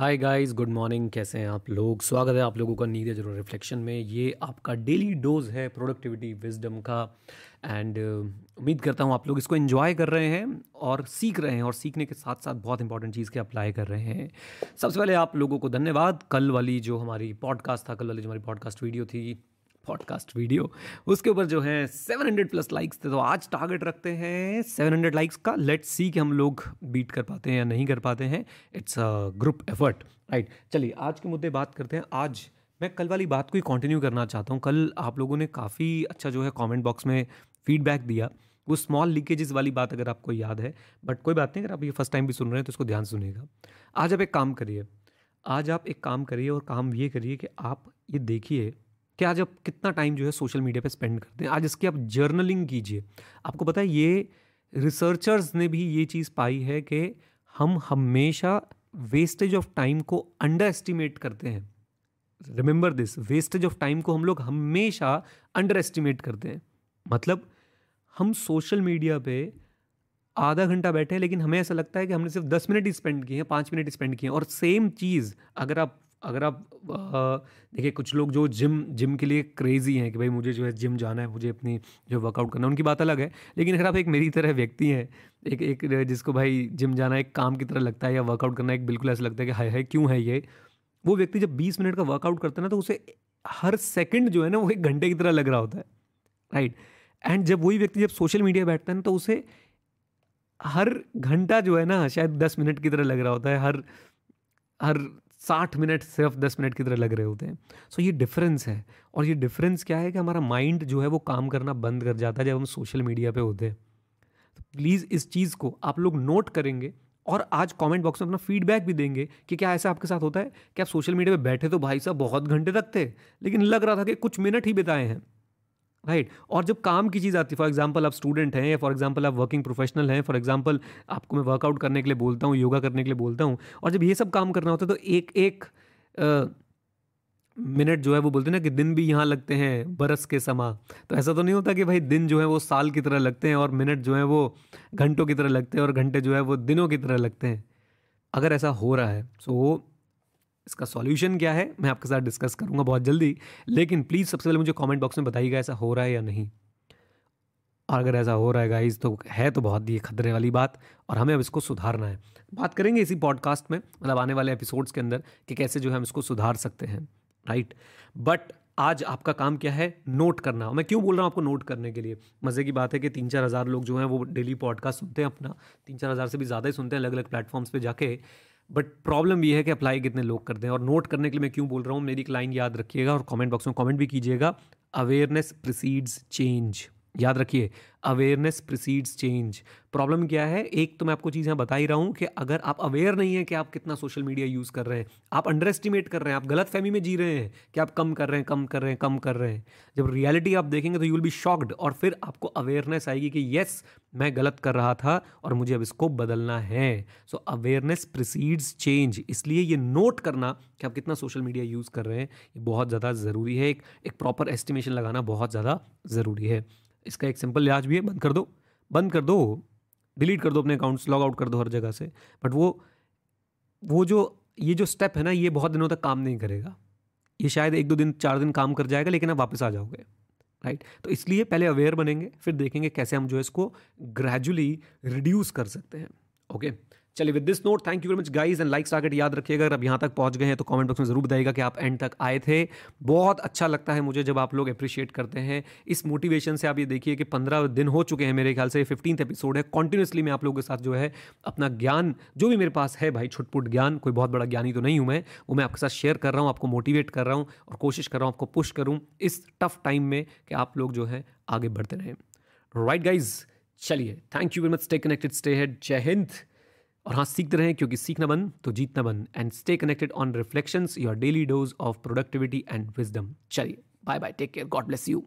Hi guys good morning कैसे हैं आप लोग? स्वागत है आप लोगों का नीरज ज़रूर रिफ्लेक्शन में। ये आपका डेली डोज है प्रोडक्टिविटी विजडम का। एंड uh, उम्मीद करता हूँ आप लोग इसको एंजॉय कर रहे हैं और सीख रहे हैं और सीखने के साथ साथ बहुत इंपॉर्टेंट चीज़ के अप्लाई कर रहे हैं। सबसे पहले आप लोगों को धन्यवाद। कल वाली जो हमारी पॉडकास्ट था कल वाली जो हमारी पॉडकास्ट वीडियो थी पॉडकास्ट वीडियो उसके ऊपर जो है 700 प्लस लाइक्स थे तो आज टारगेट रखते हैं 700 लाइक्स का। लेट्स सी कि हम लोग बीट कर पाते हैं या नहीं कर पाते हैं। It's a group effort right चलिए, आज के मुद्दे बात करते हैं। आज मैं कल वाली बात को ही कंटिन्यू करना चाहता हूँ। कल आप लोगों ने काफ़ी अच्छा जो है कमेंट बॉक्स में फीडबैक दिया। वो स्मॉल लीकेजेस वाली बात अगर आपको याद है बट कोई बात नहीं, अगर आप ये फ़र्स्ट टाइम भी सुन रहे हैं तो उसको ध्यान सुनिएगा। आज आप एक काम करिए, आज आप एक काम करिए और काम ये करिए कि आप ये देखिए कि आज आप कितना टाइम जो है सोशल मीडिया पे स्पेंड करते हैं? आज इसकी आप जर्नलिंग कीजिए। आपको पता है, ये रिसर्चर्स ने भी ये चीज़ पाई है कि हम हमेशा वेस्टेज ऑफ़ टाइम को अंडर एस्टिमेट करते हैं। Remember this wastage of time को हम लोग हमेशा अंडर एस्टिमेट करते हैं। मतलब हम सोशल मीडिया पे आधा घंटा बैठे हैं, लेकिन हमें ऐसा लगता है कि हमने सिर्फ़ दस मिनट ही स्पेंड किए हैं, पाँच मिनट स्पेंड किए हैं। और सेम चीज़, अगर आप अगर आप देखिए, कुछ लोग जो जिम जिम के लिए क्रेज़ी हैं कि भाई मुझे जो है जिम जाना है, मुझे अपनी जो वर्कआउट करना है, उनकी बात अलग है। लेकिन अगर आप एक मेरी तरह व्यक्ति हैं, एक एक जिसको भाई जिम जाना एक काम की तरह लगता है या वर्कआउट करना एक बिल्कुल ऐसा लगता है कि हाय हाय, क्यों है ये? वो व्यक्ति जब बीस मिनट का वर्कआउट करता है ना तो उसे हर सेकेंड जो है ना, वो एक घंटे की तरह लग रहा होता है राइट एंड जब वही व्यक्ति जब सोशल मीडिया बैठता है ना तो उसे हर घंटा जो है ना, शायद दस मिनट की तरह लग रहा होता है, हर हर साठ मिनट सिर्फ़ दस मिनट की तरह लग रहे होते हैं। सो so, ये डिफरेंस है। और ये डिफरेंस क्या है कि हमारा माइंड जो है वो काम करना बंद कर जाता है जब हम सोशल मीडिया पे होते हैं। तो प्लीज़ इस चीज़ को आप लोग नोट करेंगे और आज कमेंट बॉक्स में अपना फीडबैक भी देंगे कि क्या ऐसा आपके साथ होता है कि आप सोशल मीडिया पे बैठे तो भाई साहब बहुत घंटे तक थे लेकिन लग रहा था कि कुछ मिनट ही बिताए हैं। Right right. और जब काम की चीज़ आती है फॉर एग्ज़ाम्पल आप स्टूडेंट हैं या फॉर एग्ज़ाम्पल आप वर्किंग प्रोफेशनल हैं फॉर एग्ज़ाम्पल आपको मैं वर्कआउट करने के लिए बोलता हूँ योगा करने के लिए बोलता हूँ, और जब ये सब काम करना होता है तो एक एक मिनट जो है, वो बोलते हैं ना कि दिन भी यहाँ लगते हैं, बरस के समा तो ऐसा तो नहीं होता कि भाई दिन जो है, वो साल की तरह लगते हैं और मिनट जो है, वो घंटों की तरह लगते हैं और घंटे जो है, वो दिनों की तरह लगते हैं अगर ऐसा हो रहा है सो इसका सॉल्यूशन क्या है, मैं आपके साथ डिस्कस करूँगा बहुत जल्दी, लेकिन प्लीज़ सबसे पहले मुझे कमेंट बॉक्स में बताइएगा ऐसा हो रहा है या नहीं। और अगर ऐसा हो रहा है गाइज़ तो है तो बहुत ही खतरे वाली बात, और हमें अब इसको सुधारना है। बात करेंगे इसी पॉडकास्ट में मतलब आने वाले एपिसोड्स के अंदर, कि कैसे जो है हम इसको सुधार सकते हैं राइट बट आज आपका काम क्या है? नोट करना। मैं क्यों बोल रहा हूँ आपको नोट करने के लिए? मज़े की बात है कि तीन चार हज़ार लोग जो हैं वो डेली पॉडकास्ट सुनते हैं अपना तीन चार हज़ार से भी ज़्यादा ही सुनते हैं अलग अलग प्लेटफॉर्म्स पे जाके। बट प्रॉब्लम ये है कि अप्लाई कितने लोग करते हैं और नोट करने के लिए मैं क्यों बोल रहा हूँ? मेरी एक लाइन याद रखिएगा और कमेंट बॉक्स में कमेंट भी कीजिएगा। अवेयरनेस प्रिसीड्स चेंज याद रखिए अवेयरनेस प्रिसीड्स चेंज प्रॉब्लम क्या है? एक तो मैं आपको चीज़ बता ही रहा हूँ कि अगर आप अवेयर नहीं है कि आप कितना सोशल मीडिया यूज़ कर रहे हैं, आप अंडर एस्टिमेट कर रहे हैं, आप गलत फहमी में जी रहे हैं कि आप कम कर रहे हैं, कम कर रहे हैं, कम कर रहे हैं। जब रियलिटी आप देखेंगे तो यू विल बी शॉक्ड और फिर आपको अवेयरनेस आएगी कि येस मैं गलत कर रहा था और मुझे अब इसको बदलना है। सो अवेयरनेस प्रिसीड्स चेंज इसलिए ये नोट करना कि आप कितना सोशल मीडिया यूज़ कर रहे हैं, ये बहुत ज़्यादा ज़रूरी है। एक प्रॉपर एस्टिमेशन लगाना बहुत ज़्यादा ज़रूरी है। इसका एक सिंपल लिहाज भी है, बंद कर दो। बंद कर दो, डिलीट कर दो अपने अकाउंट्स लॉग आउट कर दो हर जगह से। बट वो वो जो, ये जो स्टेप है ना, ये बहुत दिनों तक काम नहीं करेगा। ये शायद एक दो दिन, चार दिन काम कर जाएगा, लेकिन आप वापस आ जाओगे राइट तो इसलिए पहले अवेयर बनेंगे, फिर देखेंगे कैसे हम जो है इसको ग्रेजुअली रिड्यूस कर सकते हैं ओके okay? चलिए with this note thank you very much guys and likes target याद रखिएगा। अगर अब यहाँ तक पहुँच गए हैं तो कमेंट बॉक्स में ज़रूर बताइएगा कि आप एंड तक आए थे। बहुत अच्छा लगता है मुझे जब आप लोग अप्रिशिएट करते हैं। इस मोटिवेशन से आप ये देखिए कि पंद्रह दिन हो चुके हैं मेरे ख्याल से फिफ्टीन एपिसोड है। कॉन्टिन्यूसली मैं आप लोगों के साथ जो है, अपना ज्ञान, जो भी मेरे पास है भाई, छुटपुट ज्ञान, कोई बहुत बड़ा ज्ञानी तो नहीं हूँ मैं, वो मैं आपके साथ शेयर कर रहा हूँ, आपको मोटिवेट कर रहा हूँ और कोशिश कर रहा हूँ, आपको पुश करूँ इस टफ टाइम में कि आप लोग जो है, आगे बढ़ते रहें। राइट गाइज़ चलिए thank you very much stay connected stay head जय हिंद। और हाँ सीखते रहें क्योंकि सीखना बन तो जीतना बन and stay connected on reflections your daily dose of productivity and wisdom चलिए bye bye take care God bless you